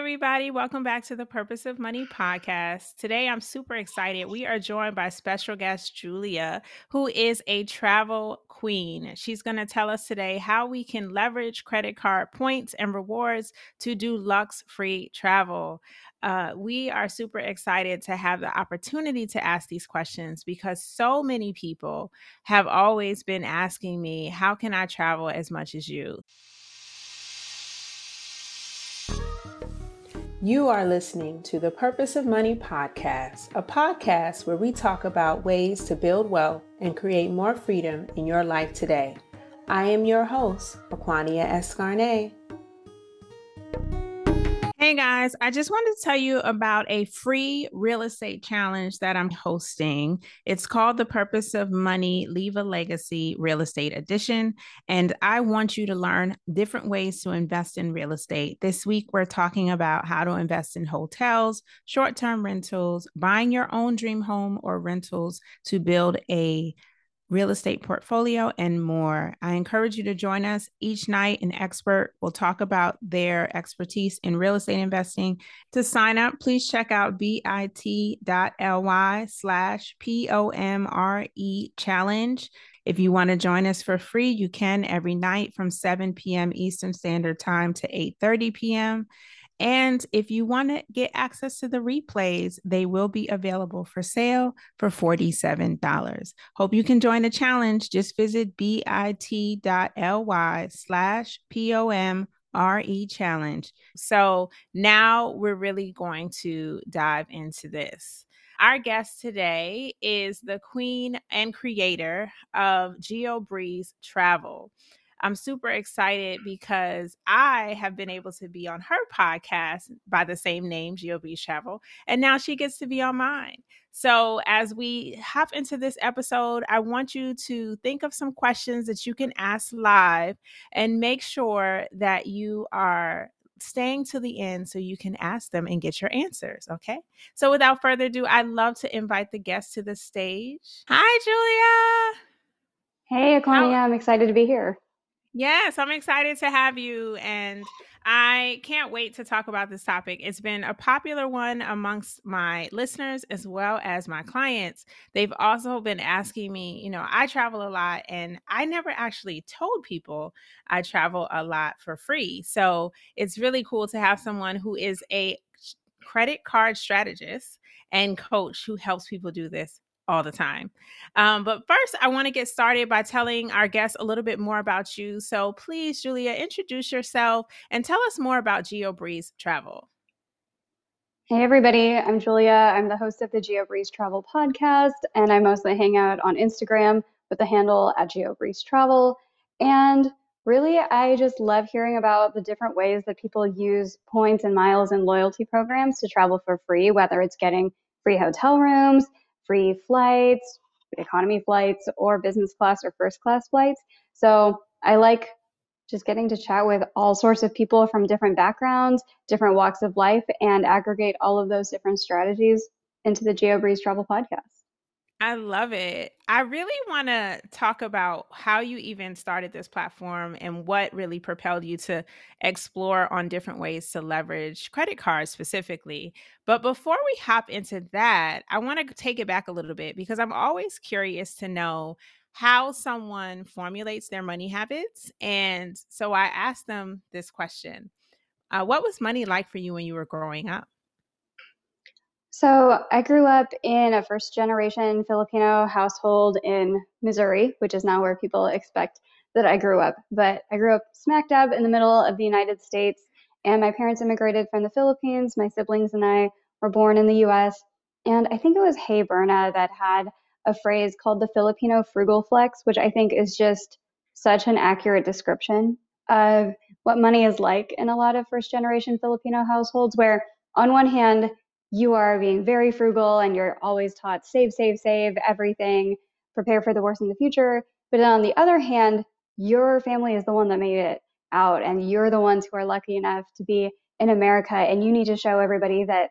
everybody. Welcome back to the Purpose of Money podcast. Today, I'm super excited. We are joined by special guest Julia, who is a travel queen. She's going to tell us today how we can leverage credit card points and rewards to do lux free travel. Uh, we are super excited to have the opportunity to ask these questions because so many people have always been asking me, How can I travel as much as you? You are listening to the Purpose of Money podcast, a podcast where we talk about ways to build wealth and create more freedom in your life today. I am your host, Aquania Escarnet. Hey guys, I just wanted to tell you about a free real estate challenge that I'm hosting. It's called The Purpose of Money Leave a Legacy Real Estate Edition. And I want you to learn different ways to invest in real estate. This week, we're talking about how to invest in hotels, short term rentals, buying your own dream home or rentals to build a real estate portfolio, and more. I encourage you to join us each night. An expert will talk about their expertise in real estate investing. To sign up, please check out bit.ly slash POMRE challenge. If you want to join us for free, you can every night from 7 p.m. Eastern Standard Time to 8:30 p.m. And if you want to get access to the replays, they will be available for sale for $47. Hope you can join the challenge. Just visit bit.ly slash POMRE challenge. So now we're really going to dive into this. Our guest today is the queen and creator of GeoBreeze Travel. I'm super excited because I have been able to be on her podcast by the same name, GeoBreeze Travel, and now she gets to be on mine. So, as we hop into this episode, I want you to think of some questions that you can ask live and make sure that you are staying to the end so you can ask them and get your answers. Okay. So, without further ado, I'd love to invite the guest to the stage. Hi, Julia. Hey, Aquania. I'm excited to be here. Yes, I'm excited to have you. And I can't wait to talk about this topic. It's been a popular one amongst my listeners as well as my clients. They've also been asking me, you know, I travel a lot and I never actually told people I travel a lot for free. So it's really cool to have someone who is a credit card strategist and coach who helps people do this all the time. Um, but first, I want to get started by telling our guests a little bit more about you. So please, Julia, introduce yourself and tell us more about GeoBreeze Travel. Hey, everybody. I'm Julia. I'm the host of the GeoBreeze Travel podcast, and I mostly hang out on Instagram with the handle at GeoBreeze Travel. And really, I just love hearing about the different ways that people use points and miles and loyalty programs to travel for free, whether it's getting free hotel rooms, free flights, economy flights, or business class or first class flights. So I like just getting to chat with all sorts of people from different backgrounds, different walks of life, and aggregate all of those different strategies into the GeoBreeze Travel Podcast. I love it. I really want to talk about how you even started this platform and what really propelled you to explore on different ways to leverage credit cards specifically. But before we hop into that, I want to take it back a little bit because I'm always curious to know how someone formulates their money habits. And so I asked them this question uh, What was money like for you when you were growing up? So I grew up in a first generation Filipino household in Missouri, which is now where people expect that I grew up. But I grew up smack dab in the middle of the United States, and my parents immigrated from the Philippines. My siblings and I were born in the US. And I think it was Hey Berna that had a phrase called the Filipino frugal flex, which I think is just such an accurate description of what money is like in a lot of first generation Filipino households, where on one hand, you are being very frugal and you're always taught save, save, save everything, prepare for the worst in the future. But then on the other hand, your family is the one that made it out and you're the ones who are lucky enough to be in America and you need to show everybody that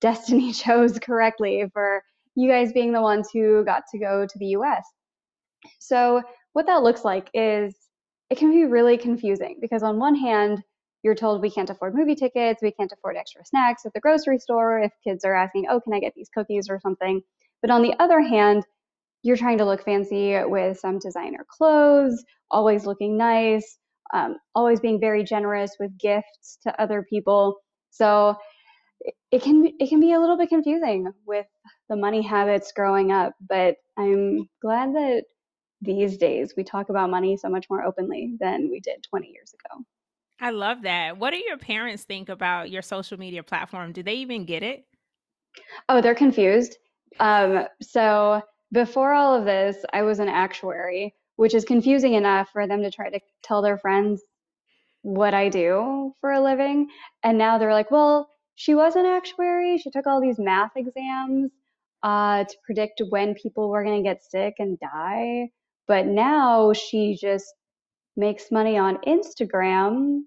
destiny chose correctly for you guys being the ones who got to go to the US. So what that looks like is it can be really confusing because on one hand, you're told we can't afford movie tickets, we can't afford extra snacks at the grocery store if kids are asking, oh, can I get these cookies or something? But on the other hand, you're trying to look fancy with some designer clothes, always looking nice, um, always being very generous with gifts to other people. So it can it can be a little bit confusing with the money habits growing up, but I'm glad that these days we talk about money so much more openly than we did 20 years ago. I love that. What do your parents think about your social media platform? Do they even get it? Oh, they're confused. Um, so before all of this, I was an actuary, which is confusing enough for them to try to tell their friends what I do for a living. And now they're like, well, she was an actuary. She took all these math exams uh, to predict when people were going to get sick and die. But now she just makes money on Instagram,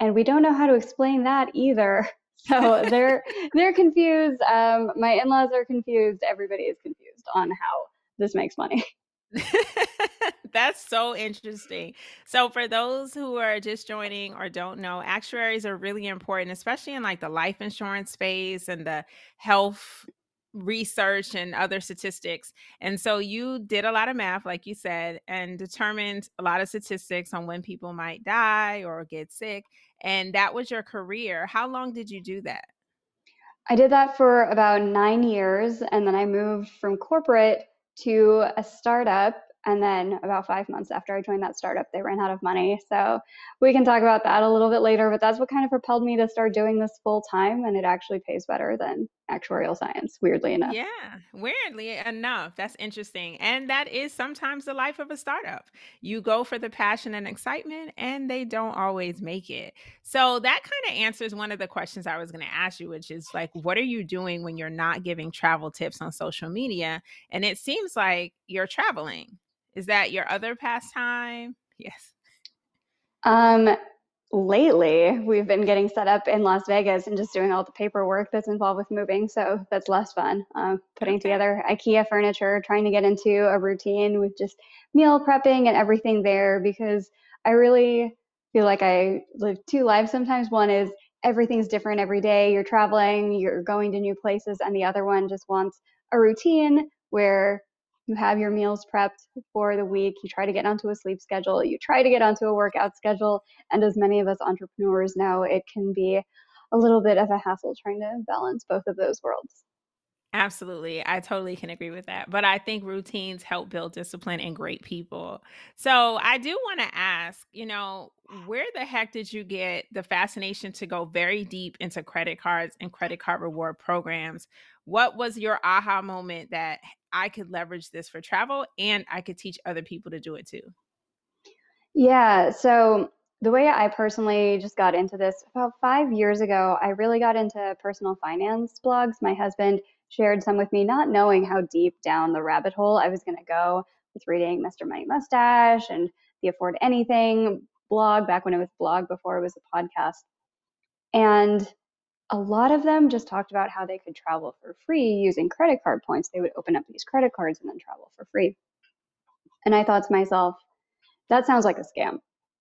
and we don't know how to explain that either. So they're they're confused. Um, my in-laws are confused. Everybody is confused on how this makes money. That's so interesting. So for those who are just joining or don't know, actuaries are really important, especially in like the life insurance space and the health research and other statistics. And so you did a lot of math, like you said, and determined a lot of statistics on when people might die or get sick. And that was your career. How long did you do that? I did that for about nine years. And then I moved from corporate to a startup and then about five months after I joined that startup, they ran out of money. So we can talk about that a little bit later, but that's what kind of propelled me to start doing this full time. And it actually pays better than actuarial science, weirdly enough. Yeah, weirdly enough. That's interesting. And that is sometimes the life of a startup. You go for the passion and excitement, and they don't always make it. So that kind of answers one of the questions I was going to ask you, which is like, what are you doing when you're not giving travel tips on social media? And it seems like you're traveling. Is that your other pastime? Yes. Um, lately, we've been getting set up in Las Vegas and just doing all the paperwork that's involved with moving. So that's less fun. Um, putting okay. together IKEA furniture, trying to get into a routine with just meal prepping and everything there because I really feel like I live two lives sometimes. One is everything's different every day. You're traveling, you're going to new places, and the other one just wants a routine where you have your meals prepped for the week, you try to get onto a sleep schedule, you try to get onto a workout schedule. And as many of us entrepreneurs know, it can be a little bit of a hassle trying to balance both of those worlds. Absolutely. I totally can agree with that. But I think routines help build discipline and great people. So I do want to ask, you know, where the heck did you get the fascination to go very deep into credit cards and credit card reward programs? What was your aha moment that I could leverage this for travel and I could teach other people to do it too? Yeah. So the way I personally just got into this about five years ago, I really got into personal finance blogs. My husband shared some with me, not knowing how deep down the rabbit hole I was going to go with reading Mr. Money Mustache and the Afford Anything blog back when it was blog before it was a podcast. And a lot of them just talked about how they could travel for free using credit card points. They would open up these credit cards and then travel for free. And I thought to myself, that sounds like a scam.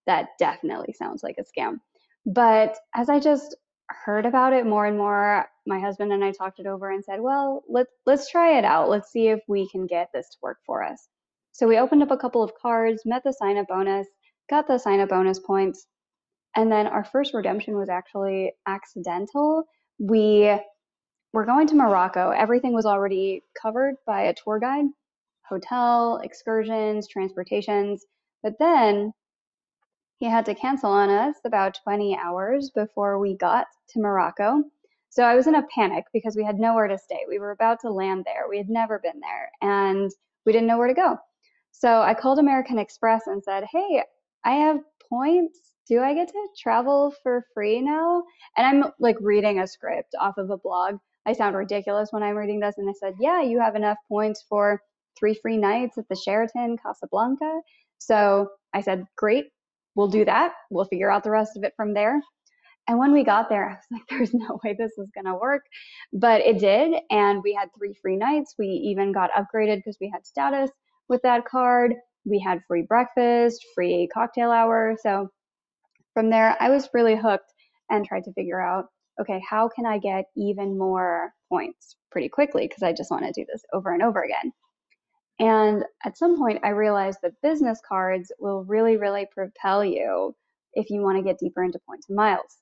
That definitely sounds like a scam. But as I just heard about it more and more, my husband and I talked it over and said, well, let, let's try it out. Let's see if we can get this to work for us. So we opened up a couple of cards, met the sign up bonus, got the sign up bonus points. And then our first redemption was actually accidental. We were going to Morocco. Everything was already covered by a tour guide hotel, excursions, transportations. But then he had to cancel on us about 20 hours before we got to Morocco. So I was in a panic because we had nowhere to stay. We were about to land there. We had never been there and we didn't know where to go. So I called American Express and said, Hey, I have points. Do I get to travel for free now? And I'm like reading a script off of a blog. I sound ridiculous when I'm reading this. And I said, Yeah, you have enough points for three free nights at the Sheraton Casablanca. So I said, Great, we'll do that. We'll figure out the rest of it from there. And when we got there, I was like, there's no way this is going to work. But it did. And we had three free nights. We even got upgraded because we had status with that card. We had free breakfast, free cocktail hour. So from there, I was really hooked and tried to figure out okay, how can I get even more points pretty quickly? Because I just want to do this over and over again. And at some point, I realized that business cards will really, really propel you if you want to get deeper into points and miles.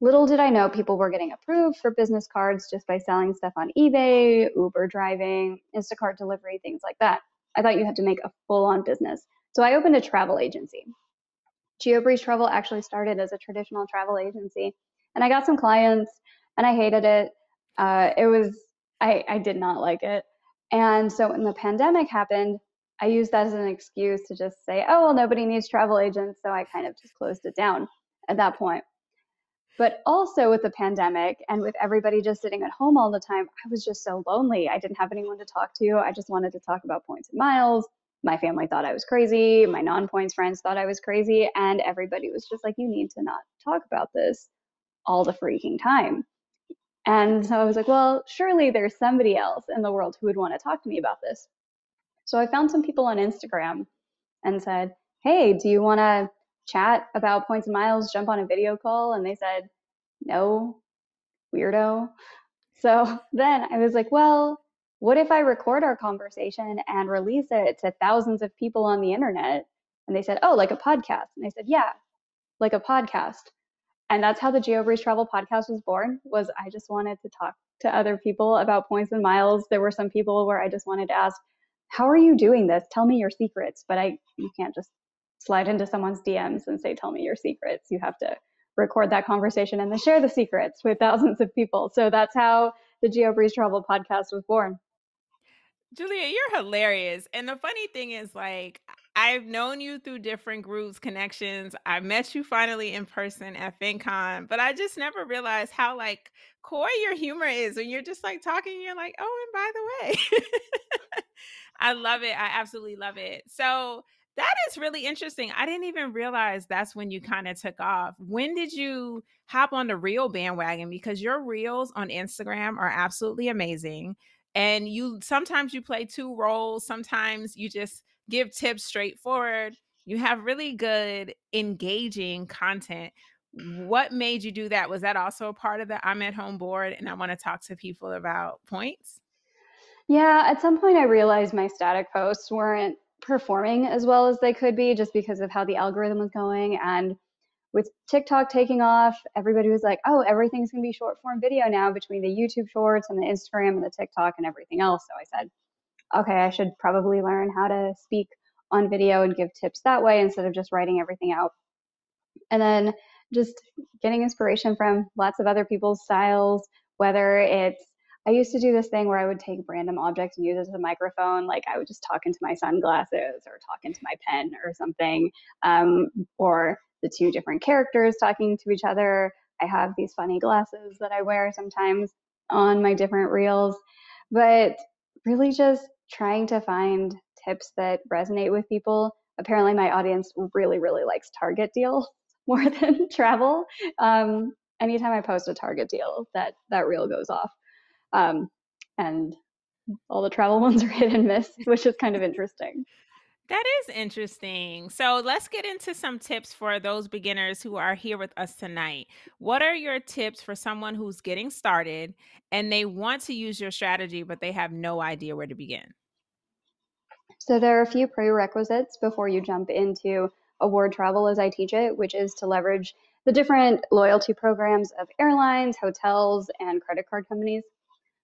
Little did I know people were getting approved for business cards just by selling stuff on eBay, Uber driving, Instacart delivery, things like that. I thought you had to make a full on business. So I opened a travel agency. GeoBreeze Travel actually started as a traditional travel agency, and I got some clients, and I hated it. Uh, it was I, I did not like it, and so when the pandemic happened, I used that as an excuse to just say, oh well, nobody needs travel agents, so I kind of just closed it down at that point. But also with the pandemic and with everybody just sitting at home all the time, I was just so lonely. I didn't have anyone to talk to. I just wanted to talk about points and miles. My family thought I was crazy. My non points friends thought I was crazy. And everybody was just like, you need to not talk about this all the freaking time. And so I was like, well, surely there's somebody else in the world who would want to talk to me about this. So I found some people on Instagram and said, hey, do you want to chat about points and miles, jump on a video call? And they said, no, weirdo. So then I was like, well, what if I record our conversation and release it to thousands of people on the internet? And they said, oh, like a podcast. And I said, yeah, like a podcast. And that's how the GeoBreeze Travel podcast was born, was I just wanted to talk to other people about points and miles. There were some people where I just wanted to ask, how are you doing this? Tell me your secrets. But I you can't just slide into someone's DMs and say, tell me your secrets. You have to record that conversation and then share the secrets with thousands of people. So that's how the GeoBreeze Travel podcast was born. Julia, you're hilarious. And the funny thing is, like, I've known you through different groups, connections. I met you finally in person at FinCon, but I just never realized how like coy your humor is when you're just like talking. You're like, oh, and by the way, I love it. I absolutely love it. So that is really interesting. I didn't even realize that's when you kind of took off. When did you hop on the reel bandwagon? Because your reels on Instagram are absolutely amazing. And you sometimes you play two roles, sometimes you just give tips straightforward. You have really good, engaging content. What made you do that? Was that also a part of the I'm at home board? And I want to talk to people about points. Yeah, at some point I realized my static posts weren't performing as well as they could be just because of how the algorithm was going. And with TikTok taking off, everybody was like, oh, everything's going to be short form video now between the YouTube shorts and the Instagram and the TikTok and everything else. So I said, okay, I should probably learn how to speak on video and give tips that way instead of just writing everything out. And then just getting inspiration from lots of other people's styles, whether it's I used to do this thing where I would take random objects and use it as a microphone. Like I would just talk into my sunglasses or talk into my pen or something, um, or the two different characters talking to each other. I have these funny glasses that I wear sometimes on my different reels, but really just trying to find tips that resonate with people. Apparently, my audience really, really likes Target deals more than travel. Um, anytime I post a Target deal, that that reel goes off. Um, and all the travel ones are hit and miss, which is kind of interesting. That is interesting. So let's get into some tips for those beginners who are here with us tonight. What are your tips for someone who's getting started and they want to use your strategy, but they have no idea where to begin? So there are a few prerequisites before you jump into award travel as I teach it, which is to leverage the different loyalty programs of airlines, hotels, and credit card companies.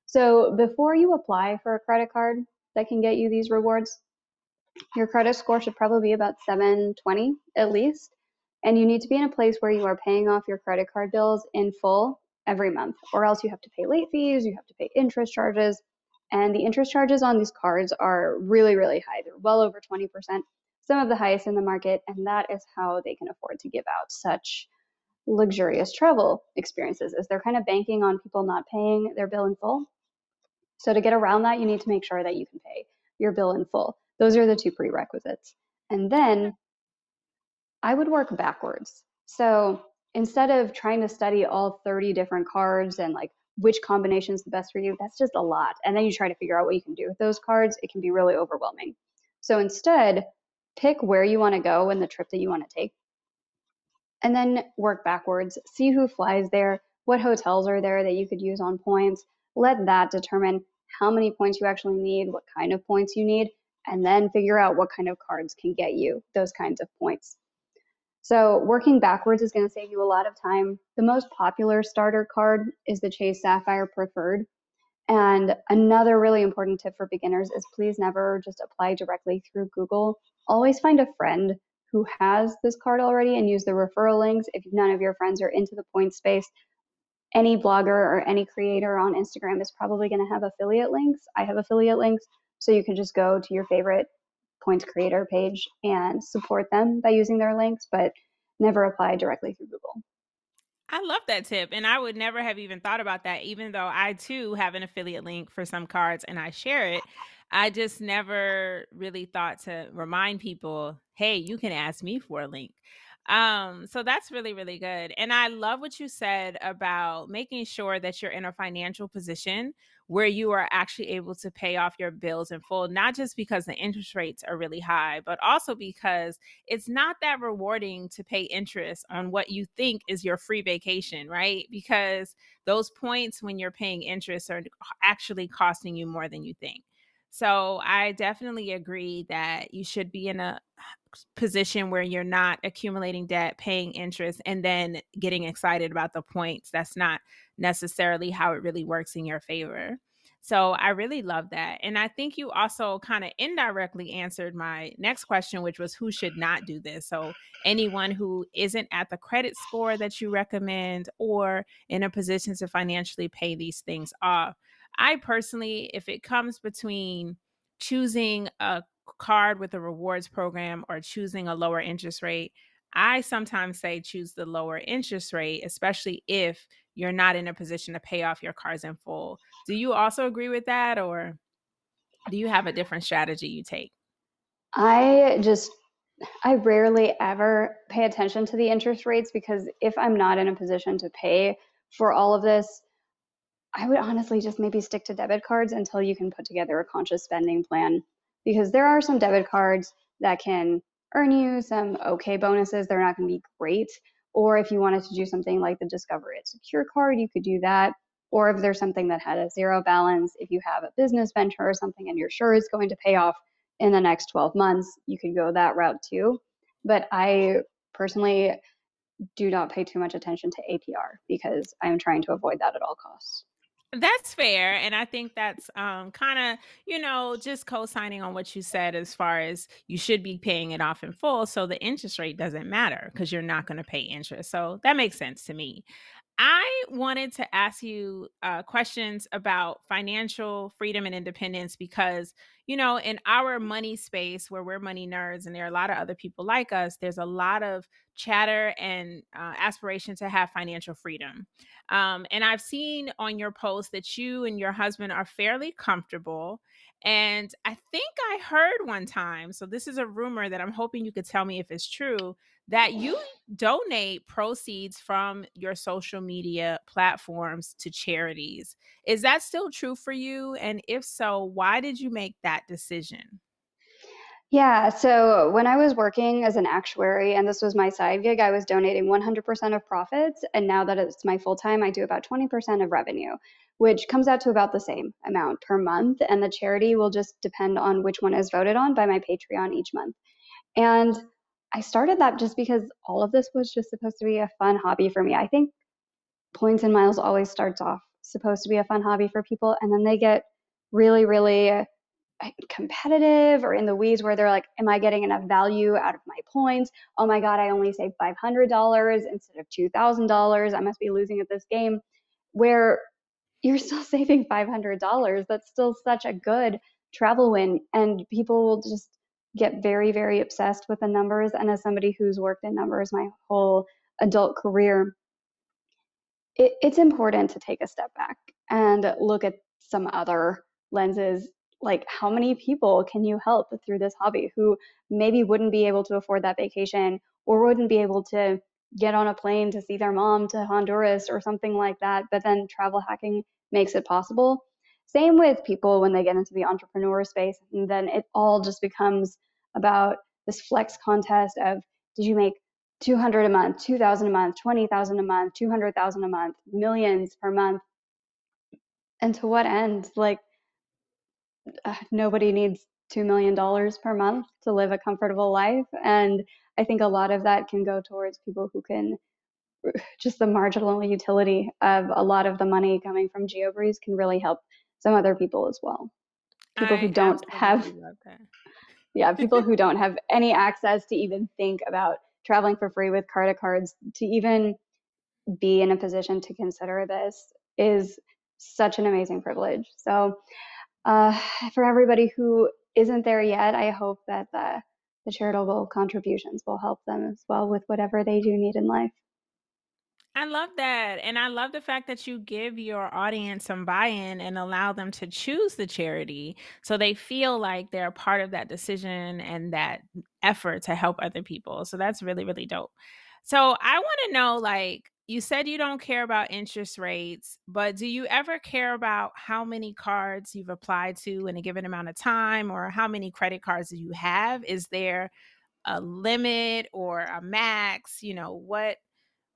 So before you apply for a credit card that can get you these rewards, your credit score should probably be about 720 at least. And you need to be in a place where you are paying off your credit card bills in full every month, or else you have to pay late fees, you have to pay interest charges. And the interest charges on these cards are really, really high. They're well over 20%, some of the highest in the market. And that is how they can afford to give out such luxurious travel experiences, is they're kind of banking on people not paying their bill in full. So to get around that, you need to make sure that you can pay your bill in full. Those are the two prerequisites. And then I would work backwards. So instead of trying to study all 30 different cards and like which combination is the best for you, that's just a lot. And then you try to figure out what you can do with those cards, it can be really overwhelming. So instead, pick where you want to go and the trip that you want to take. and then work backwards. See who flies there, what hotels are there that you could use on points. Let that determine how many points you actually need, what kind of points you need, and then figure out what kind of cards can get you those kinds of points. So working backwards is going to save you a lot of time. The most popular starter card is the Chase Sapphire Preferred. And another really important tip for beginners is please never just apply directly through Google. Always find a friend who has this card already and use the referral links. If none of your friends are into the point space, any blogger or any creator on Instagram is probably going to have affiliate links. I have affiliate links, so you can just go to your favorite points creator page and support them by using their links, but never apply directly through Google. I love that tip. And I would never have even thought about that, even though I too have an affiliate link for some cards and I share it. I just never really thought to remind people, hey, you can ask me for a link. Um, so that's really, really good. And I love what you said about making sure that you're in a financial position where you are actually able to pay off your bills in full, not just because the interest rates are really high, but also because it's not that rewarding to pay interest on what you think is your free vacation, right? Because those points when you're paying interest are actually costing you more than you think. So I definitely agree that you should be in a position where you're not accumulating debt, paying interest, and then getting excited about the points. That's not necessarily how it really works in your favor. So I really love that. And I think you also kind of indirectly answered my next question, which was who should not do this? So anyone who isn't at the credit score that you recommend or in a position to financially pay these things off. I personally, if it comes between choosing a card with a rewards program or choosing a lower interest rate, I sometimes say choose the lower interest rate, especially if you're not in a position to pay off your cards in full. Do you also agree with that, or do you have a different strategy you take? I just, I rarely ever pay attention to the interest rates because if I'm not in a position to pay for all of this, I would honestly just maybe stick to debit cards until you can put together a conscious spending plan because there are some debit cards that can earn you some okay bonuses. They're not going to be great. Or if you wanted to do something like the Discover It Secure card, you could do that. Or if there's something that had a zero balance, if you have a business venture or something and you're sure it's going to pay off in the next 12 months, you could go that route too. But I personally do not pay too much attention to APR because I'm trying to avoid that at all costs. That's fair. And I think that's um, kind of, you know, just co signing on what you said as far as you should be paying it off in full. So the interest rate doesn't matter because you're not going to pay interest. So that makes sense to me. I wanted to ask you uh, questions about financial freedom and independence because, you know, in our money space where we're money nerds and there are a lot of other people like us, there's a lot of chatter and uh, aspiration to have financial freedom. Um, and I've seen on your post that you and your husband are fairly comfortable. And I think I heard one time, so this is a rumor that I'm hoping you could tell me if it's true, that you donate proceeds from your social media platforms to charities. Is that still true for you? And if so, why did you make that decision? Yeah, so when I was working as an actuary and this was my side gig, I was donating 100% of profits. And now that it's my full time, I do about 20% of revenue, which comes out to about the same amount per month. And the charity will just depend on which one is voted on by my Patreon each month. And I started that just because all of this was just supposed to be a fun hobby for me. I think points and miles always starts off supposed to be a fun hobby for people, and then they get really, really competitive or in the weeds where they're like, Am I getting enough value out of my points? Oh my God, I only saved $500 instead of $2,000. I must be losing at this game. Where you're still saving $500. That's still such a good travel win. And people will just get very, very obsessed with the numbers. And as somebody who's worked in numbers my whole adult career, it, it's important to take a step back and look at some other lenses like how many people can you help through this hobby who maybe wouldn't be able to afford that vacation or wouldn't be able to get on a plane to see their mom to Honduras or something like that but then travel hacking makes it possible same with people when they get into the entrepreneur space and then it all just becomes about this flex contest of did you make 200 a month, 2000 a month, 20,000 a month, 200,000 a month, millions per month. And to what end? Like uh, nobody needs 2 million dollars per month to live a comfortable life and I think a lot of that can go towards people who can just the marginal utility of a lot of the money coming from GeoBreeze can really help some other people as well. People I who don't have yeah, people who don't have any access to even think about traveling for free with credit cards to even be in a position to consider this is such an amazing privilege. So, uh, for everybody who isn't there yet, I hope that the, the charitable contributions will help them as well with whatever they do need in life. I love that. And I love the fact that you give your audience some buy in and allow them to choose the charity so they feel like they're part of that decision and that effort to help other people. So that's really, really dope. So I want to know like, you said you don't care about interest rates, but do you ever care about how many cards you've applied to in a given amount of time or how many credit cards you have? Is there a limit or a max? You know, what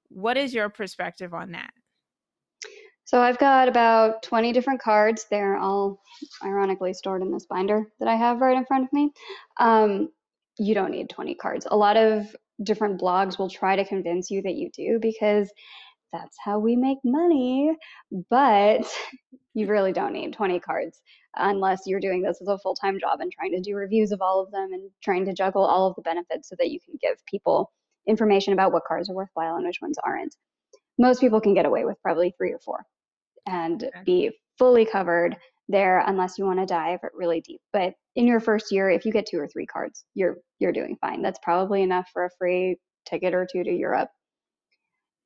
what is your perspective on that? So I've got about 20 different cards. They're all ironically stored in this binder that I have right in front of me. Um, you don't need 20 cards. A lot of different blogs will try to convince you that you do because that's how we make money. But you really don't need 20 cards unless you're doing this as a full time job and trying to do reviews of all of them and trying to juggle all of the benefits so that you can give people information about what cars are worthwhile and which ones aren't. Most people can get away with probably three or four and be fully covered there unless you want to dive really deep. But in your first year, if you get two or three cards, you're you're doing fine. That's probably enough for a free ticket or two to Europe.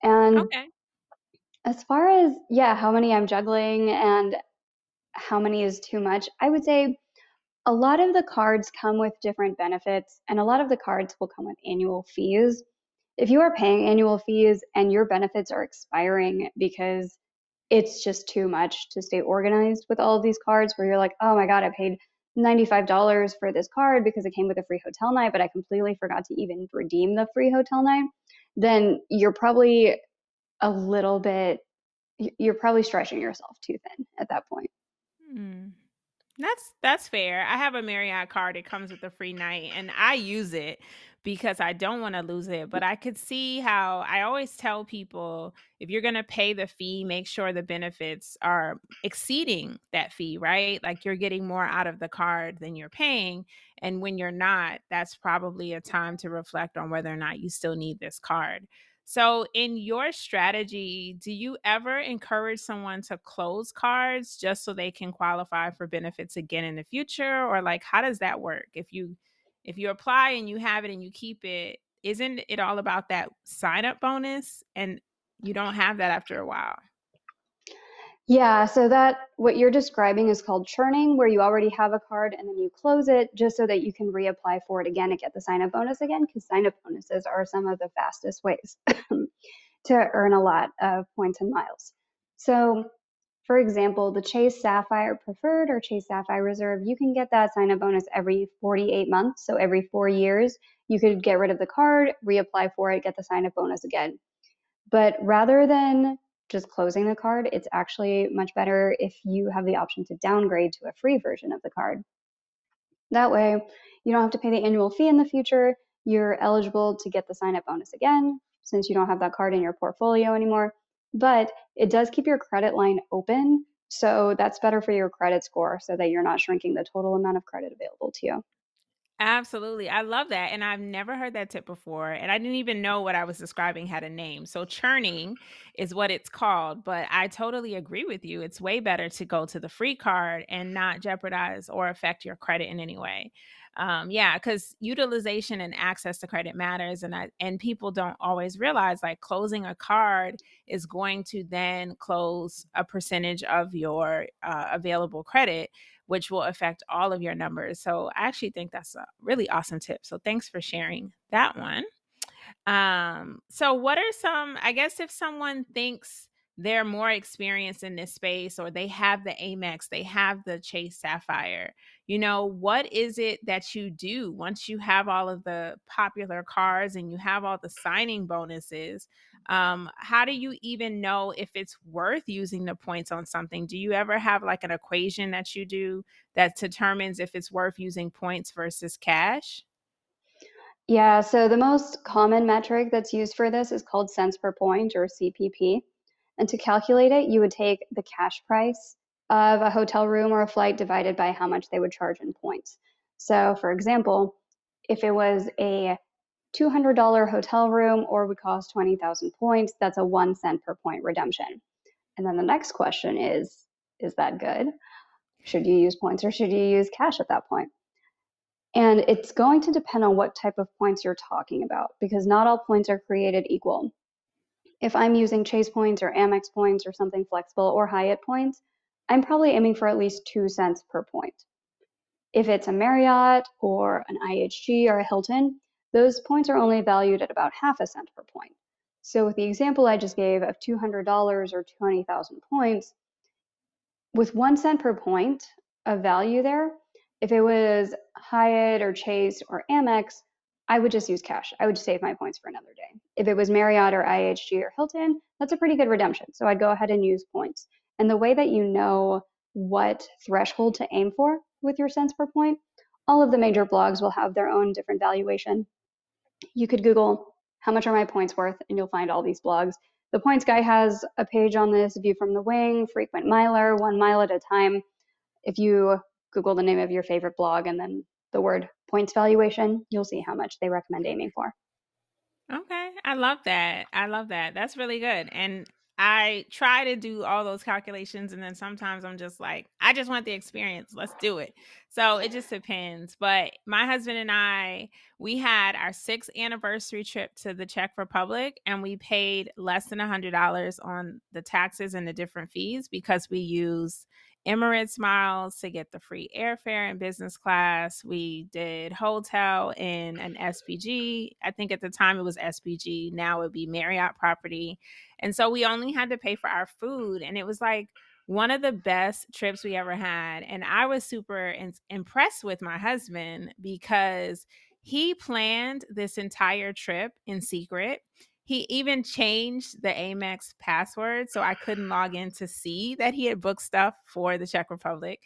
And okay. as far as yeah, how many I'm juggling and how many is too much, I would say a lot of the cards come with different benefits and a lot of the cards will come with annual fees if you are paying annual fees and your benefits are expiring because it's just too much to stay organized with all of these cards where you're like, oh my God, I paid $95 for this card because it came with a free hotel night, but I completely forgot to even redeem the free hotel night, then you're probably a little bit, you're probably stretching yourself too thin at that point. That's that's fair. I have a Marriott card. It comes with a free night, and I use it because I don't want to lose it. But I could see how I always tell people if you're going to pay the fee, make sure the benefits are exceeding that fee, right? Like you're getting more out of the card than you're paying. And when you're not, that's probably a time to reflect on whether or not you still need this card. So, in your strategy, do you ever encourage someone to close cards just so they can qualify for benefits again in the future or like how does that work? If you if you apply and you have it and you keep it, isn't it all about that sign up bonus? And you don't have that after a while. Yeah, so that what you're describing is called churning, where you already have a card and then you close it just so that you can reapply for it again and get the sign up bonus again, because sign up bonuses are some of the fastest ways to earn a lot of points and miles. So for example, the Chase Sapphire Preferred or Chase Sapphire Reserve, you can get that sign up bonus every 48 months. So every four years, you could get rid of the card, reapply for it, get the sign up bonus again. But rather than just closing the card, it's actually much better if you have the option to downgrade to a free version of the card. That way, you don't have to pay the annual fee in the future. You're eligible to get the sign up bonus again since you don't have that card in your portfolio anymore but it does keep your credit line open. So that's better for your credit score so that you're not shrinking the total amount of credit available to you. Absolutely. I love that. And I've never heard that tip before. And I didn't even know what I was describing had a name. So, churning is what it's called. But I totally agree with you. It's way better to go to the free card and not jeopardize or affect your credit in any way um, yeah, because utilization and access to credit matters, and I, and people don't always realize like closing a card is going to then close a percentage of your uh, available credit, which will affect all of your numbers. So I actually think that's a really awesome tip. So thanks for sharing that one. Um, so what are some? I guess if someone thinks they're more experienced in this space or they have the Amex, they have the Chase Sapphire. You know, what is it that you do once you have all of the popular cars and you have all the signing bonuses? Um, how do you even know if it's worth using the points on something? Do you ever have like an equation that you do that determines if it's worth using points versus cash? Yeah, so the most common metric that's used for this is called cents per point or CPP. And to calculate it, you would take the cash price of a hotel room or a flight divided by how much they would charge in points. So, for example, if it was a $200 hotel room or would cost 20,000 points, that's a one cent per point redemption. And then the next question is Is that good? Should you use points or should you use cash at that point? And it's going to depend on what type of points you're talking about because not all points are created equal. If I'm using Chase points or Amex points or something flexible or Hyatt points, I'm probably aiming for at least two cents per point. If it's a Marriott or an IHG or a Hilton, those points are only valued at about half a cent per point. So with the example I just gave of $200 or 20,000 points, with one cent per point of value there, if it was Hyatt or Chase or Amex, I would just use cash. I would save my points for another day. If it was Marriott or IHG or Hilton, that's a pretty good redemption. So I'd go ahead and use points. And the way that you know what threshold to aim for with your cents per point, all of the major blogs will have their own different valuation. You could Google how much are my points worth, and you'll find all these blogs. The Points Guy has a page on this, View from the Wing, Frequent Miler, One Mile at a Time. If you Google the name of your favorite blog and then the word points valuation, you'll see how much they recommend aiming for. Okay. I love that. I love that. That's really good. And I try to do all those calculations and then sometimes I'm just like, I just want the experience. Let's do it. So it just depends. But my husband and I, we had our sixth anniversary trip to the Czech Republic and we paid less than a hundred dollars on the taxes and the different fees because we use Emirates miles to get the free airfare in business class. We did hotel in an SPG. I think at the time it was SPG. Now it would be Marriott property. And so we only had to pay for our food. And it was like one of the best trips we ever had. And I was super in- impressed with my husband because he planned this entire trip in secret he even changed the Amex password so I couldn't log in to see that he had booked stuff for the Czech Republic.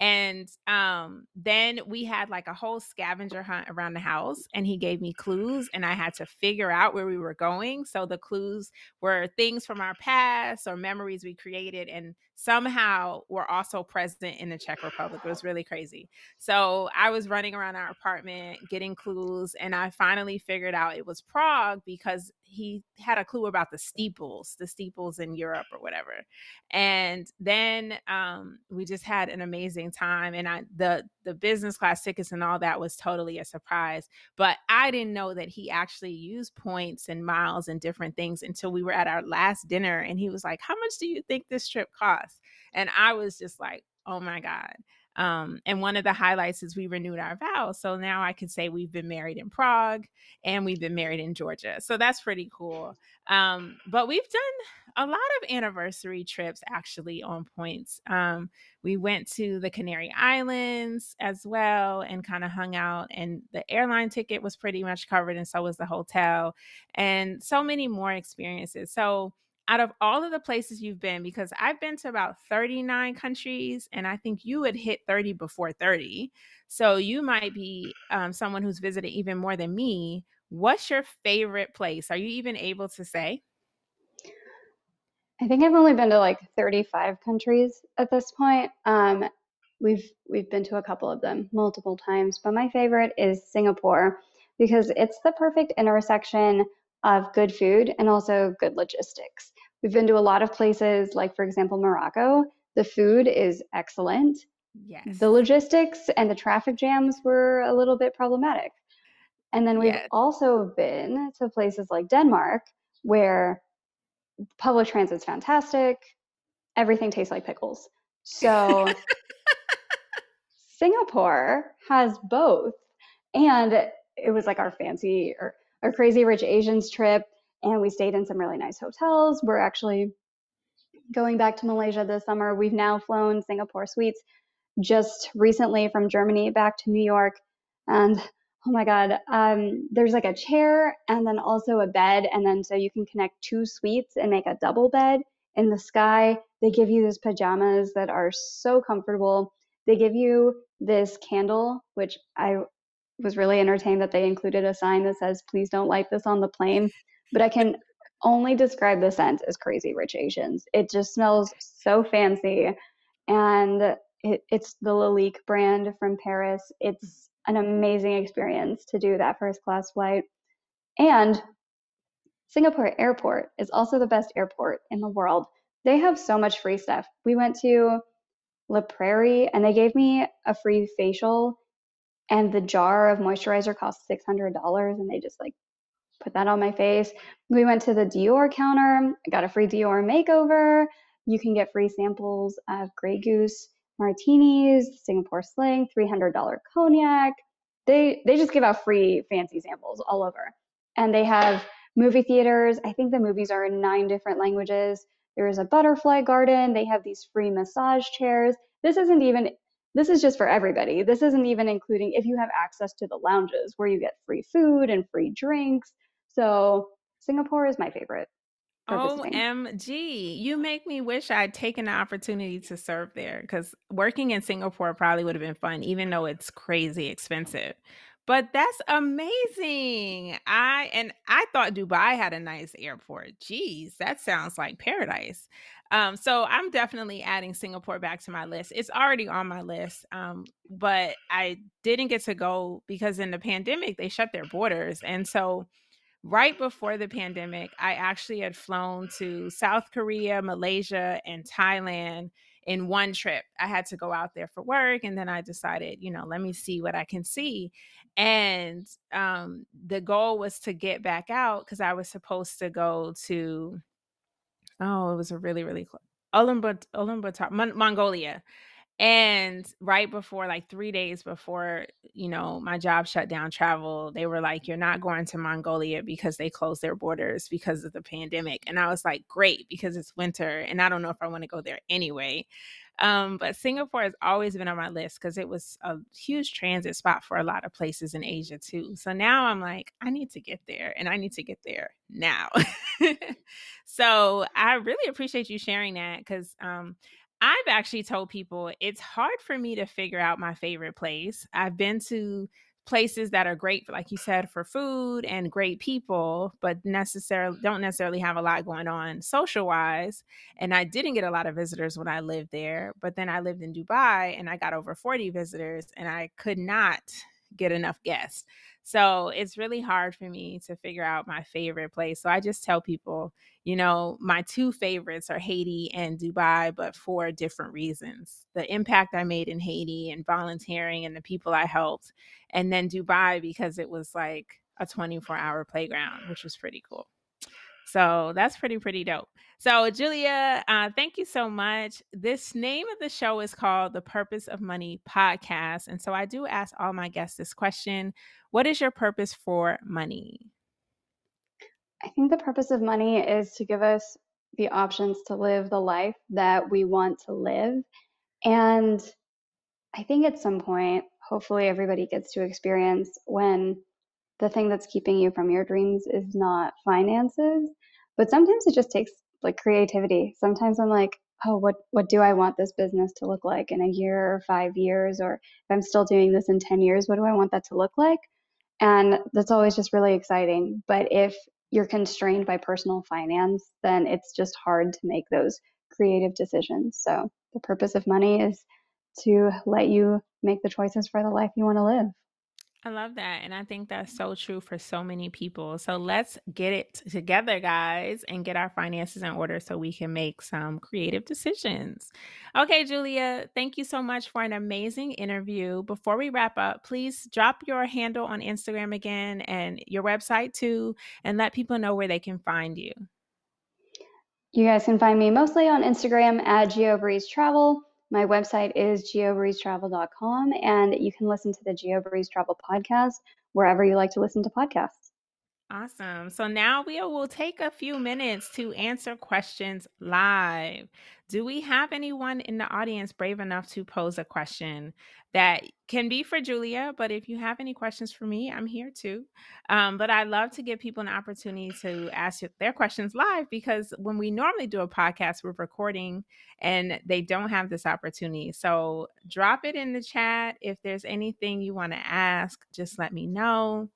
And um, then we had like a whole scavenger hunt around the house, and he gave me clues, and I had to figure out where we were going. So the clues were things from our past or memories we created, and somehow were also present in the Czech Republic. It was really crazy. So I was running around our apartment getting clues, and I finally figured out it was Prague because he had a clue about the steeples, the steeples in Europe or whatever. And then um, we just had an amazing time. And I the the business class tickets and all that was totally a surprise. But I didn't know that he actually used points and miles and different things until we were at our last dinner. And he was like, How much do you think this trip costs? And I was just like, Oh my God. Um, and one of the highlights is we renewed our vows. So now I can say we've been married in Prague and we've been married in Georgia. So that's pretty cool. Um, but we've done a lot of anniversary trips actually on points. Um, we went to the Canary Islands as well and kind of hung out, and the airline ticket was pretty much covered, and so was the hotel, and so many more experiences. So out of all of the places you've been, because I've been to about 39 countries, and I think you had hit 30 before 30. So you might be um, someone who's visited even more than me. What's your favorite place? Are you even able to say? I think I've only been to like 35 countries at this point. Um, we've we've been to a couple of them multiple times, but my favorite is Singapore because it's the perfect intersection of good food and also good logistics. We've been to a lot of places, like, for example, Morocco. The food is excellent. Yes. The logistics and the traffic jams were a little bit problematic. And then we've yes. also been to places like Denmark, where public transit's fantastic. Everything tastes like pickles. So Singapore has both. And it was like our fancy or our Crazy Rich Asians trip, and we stayed in some really nice hotels. We're actually going back to Malaysia this summer. We've now flown Singapore Suites just recently from Germany back to New York. And oh my God, um, there's like a chair and then also a bed. And then so you can connect two suites and make a double bed in the sky. They give you these pajamas that are so comfortable. They give you this candle, which I was really entertained that they included a sign that says, please don't light this on the plane. But I can only describe the scent as crazy rich Asians. It just smells so fancy. And it, it's the Lalique brand from Paris. It's an amazing experience to do that first class flight. And Singapore Airport is also the best airport in the world. They have so much free stuff. We went to La Prairie and they gave me a free facial and the jar of moisturizer cost $600 and they just like put that on my face. We went to the Dior counter, I got a free Dior makeover. You can get free samples of Grey Goose martinis, Singapore Sling, $300 cognac. They they just give out free fancy samples all over. And they have movie theaters. I think the movies are in nine different languages. There is a butterfly garden. They have these free massage chairs. This isn't even this is just for everybody. This isn't even including if you have access to the lounges where you get free food and free drinks. So Singapore is my favorite. OMG. You make me wish I'd taken the opportunity to serve there because working in Singapore probably would have been fun, even though it's crazy expensive. But that's amazing. I and I thought Dubai had a nice airport. Geez, that sounds like paradise. Um, so I'm definitely adding Singapore back to my list. It's already on my list, um, but I didn't get to go because in the pandemic they shut their borders, and so right before the pandemic, I actually had flown to South Korea, Malaysia, and Thailand in one trip. I had to go out there for work, and then I decided, you know, let me see what I can see. And um, the goal was to get back out because I was supposed to go to, oh, it was a really, really close. Ulaanbaatar, Mongolia and right before, like three days before, you know, my job shut down travel, they were like, You're not going to Mongolia because they closed their borders because of the pandemic. And I was like, Great, because it's winter and I don't know if I want to go there anyway. Um, but Singapore has always been on my list because it was a huge transit spot for a lot of places in Asia too. So now I'm like, I need to get there and I need to get there now. so I really appreciate you sharing that because um, I've actually told people it's hard for me to figure out my favorite place. I've been to places that are great, like you said, for food and great people, but necessarily don't necessarily have a lot going on social wise. And I didn't get a lot of visitors when I lived there, but then I lived in Dubai and I got over 40 visitors and I could not get enough guests. So it's really hard for me to figure out my favorite place. So I just tell people, you know, my two favorites are Haiti and Dubai, but for different reasons. The impact I made in Haiti and volunteering and the people I helped. And then Dubai because it was like a 24 hour playground, which was pretty cool. So that's pretty, pretty dope. So, Julia, uh, thank you so much. This name of the show is called the Purpose of Money Podcast. And so I do ask all my guests this question What is your purpose for money? I think the purpose of money is to give us the options to live the life that we want to live. And I think at some point, hopefully, everybody gets to experience when the thing that's keeping you from your dreams is not finances, but sometimes it just takes like creativity. Sometimes I'm like, oh, what what do I want this business to look like in a year or 5 years or if I'm still doing this in 10 years, what do I want that to look like? And that's always just really exciting. But if you're constrained by personal finance, then it's just hard to make those creative decisions. So the purpose of money is to let you make the choices for the life you want to live. I love that. And I think that's so true for so many people. So let's get it together, guys, and get our finances in order so we can make some creative decisions. Okay, Julia, thank you so much for an amazing interview. Before we wrap up, please drop your handle on Instagram again and your website too, and let people know where they can find you. You guys can find me mostly on Instagram at GeoBreeze Travel. My website is geobreezetravel.com, and you can listen to the GeoBreeze Travel podcast wherever you like to listen to podcasts. Awesome. So now we will take a few minutes to answer questions live. Do we have anyone in the audience brave enough to pose a question that can be for Julia? But if you have any questions for me, I'm here too. Um, but I love to give people an opportunity to ask their questions live because when we normally do a podcast, we're recording and they don't have this opportunity. So drop it in the chat. If there's anything you want to ask, just let me know.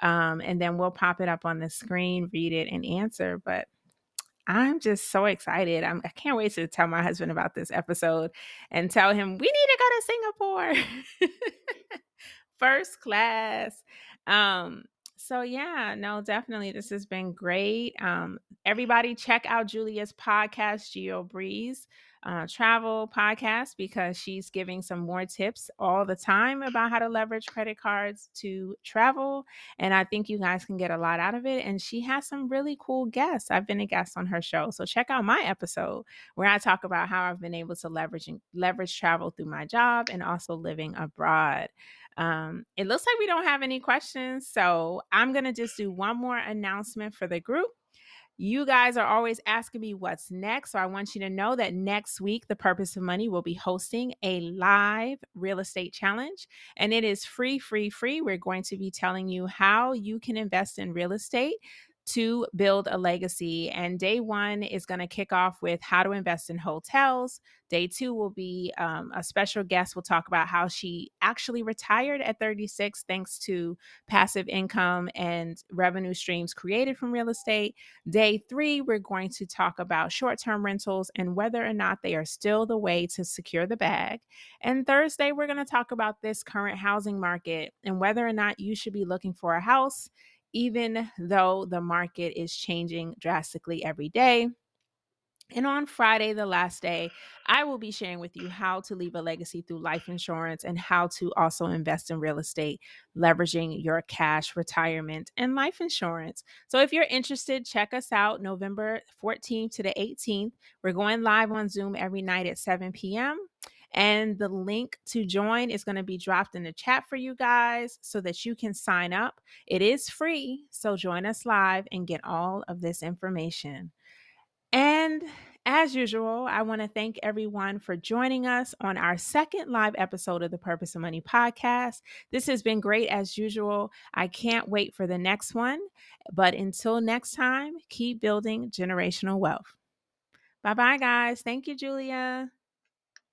Um, and then we'll pop it up on the screen, read it, and answer. But I'm just so excited. I'm, I can't wait to tell my husband about this episode and tell him we need to go to Singapore. First class. Um, so yeah, no, definitely this has been great. Um, everybody check out Julia's podcast, GeoBreeze uh, travel podcast because she's giving some more tips all the time about how to leverage credit cards to travel. And I think you guys can get a lot out of it. And she has some really cool guests. I've been a guest on her show. So check out my episode where I talk about how I've been able to leverage leverage travel through my job and also living abroad. Um, it looks like we don't have any questions. So I'm going to just do one more announcement for the group. You guys are always asking me what's next. So I want you to know that next week, The Purpose of Money will be hosting a live real estate challenge, and it is free, free, free. We're going to be telling you how you can invest in real estate to build a legacy. And day one is going to kick off with how to invest in hotels. Day two will be um, a special guest will talk about how she actually retired at 36 thanks to passive income and revenue streams created from real estate. Day three, we're going to talk about short term rentals and whether or not they are still the way to secure the bag. And Thursday, we're going to talk about this current housing market and whether or not you should be looking for a house even though the market is changing drastically every day. And on Friday, the last day, I will be sharing with you how to leave a legacy through life insurance and how to also invest in real estate, leveraging your cash, retirement, and life insurance. So if you're interested, check us out November 14th to the 18th. We're going live on Zoom every night at 7 p.m. And the link to join is going to be dropped in the chat for you guys so that you can sign up. It is free. So join us live and get all of this information. And as usual, I want to thank everyone for joining us on our second live episode of the Purpose of Money podcast. This has been great as usual. I can't wait for the next one. But until next time, keep building generational wealth. Bye bye, guys. Thank you, Julia.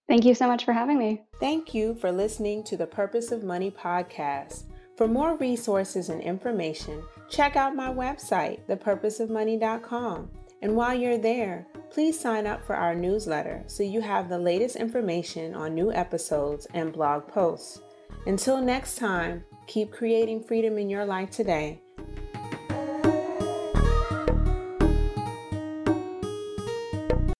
Thank you so much for having me. Thank you for listening to the Purpose of Money podcast. For more resources and information, check out my website, thepurposeofmoney.com. And while you're there, please sign up for our newsletter so you have the latest information on new episodes and blog posts. Until next time, keep creating freedom in your life today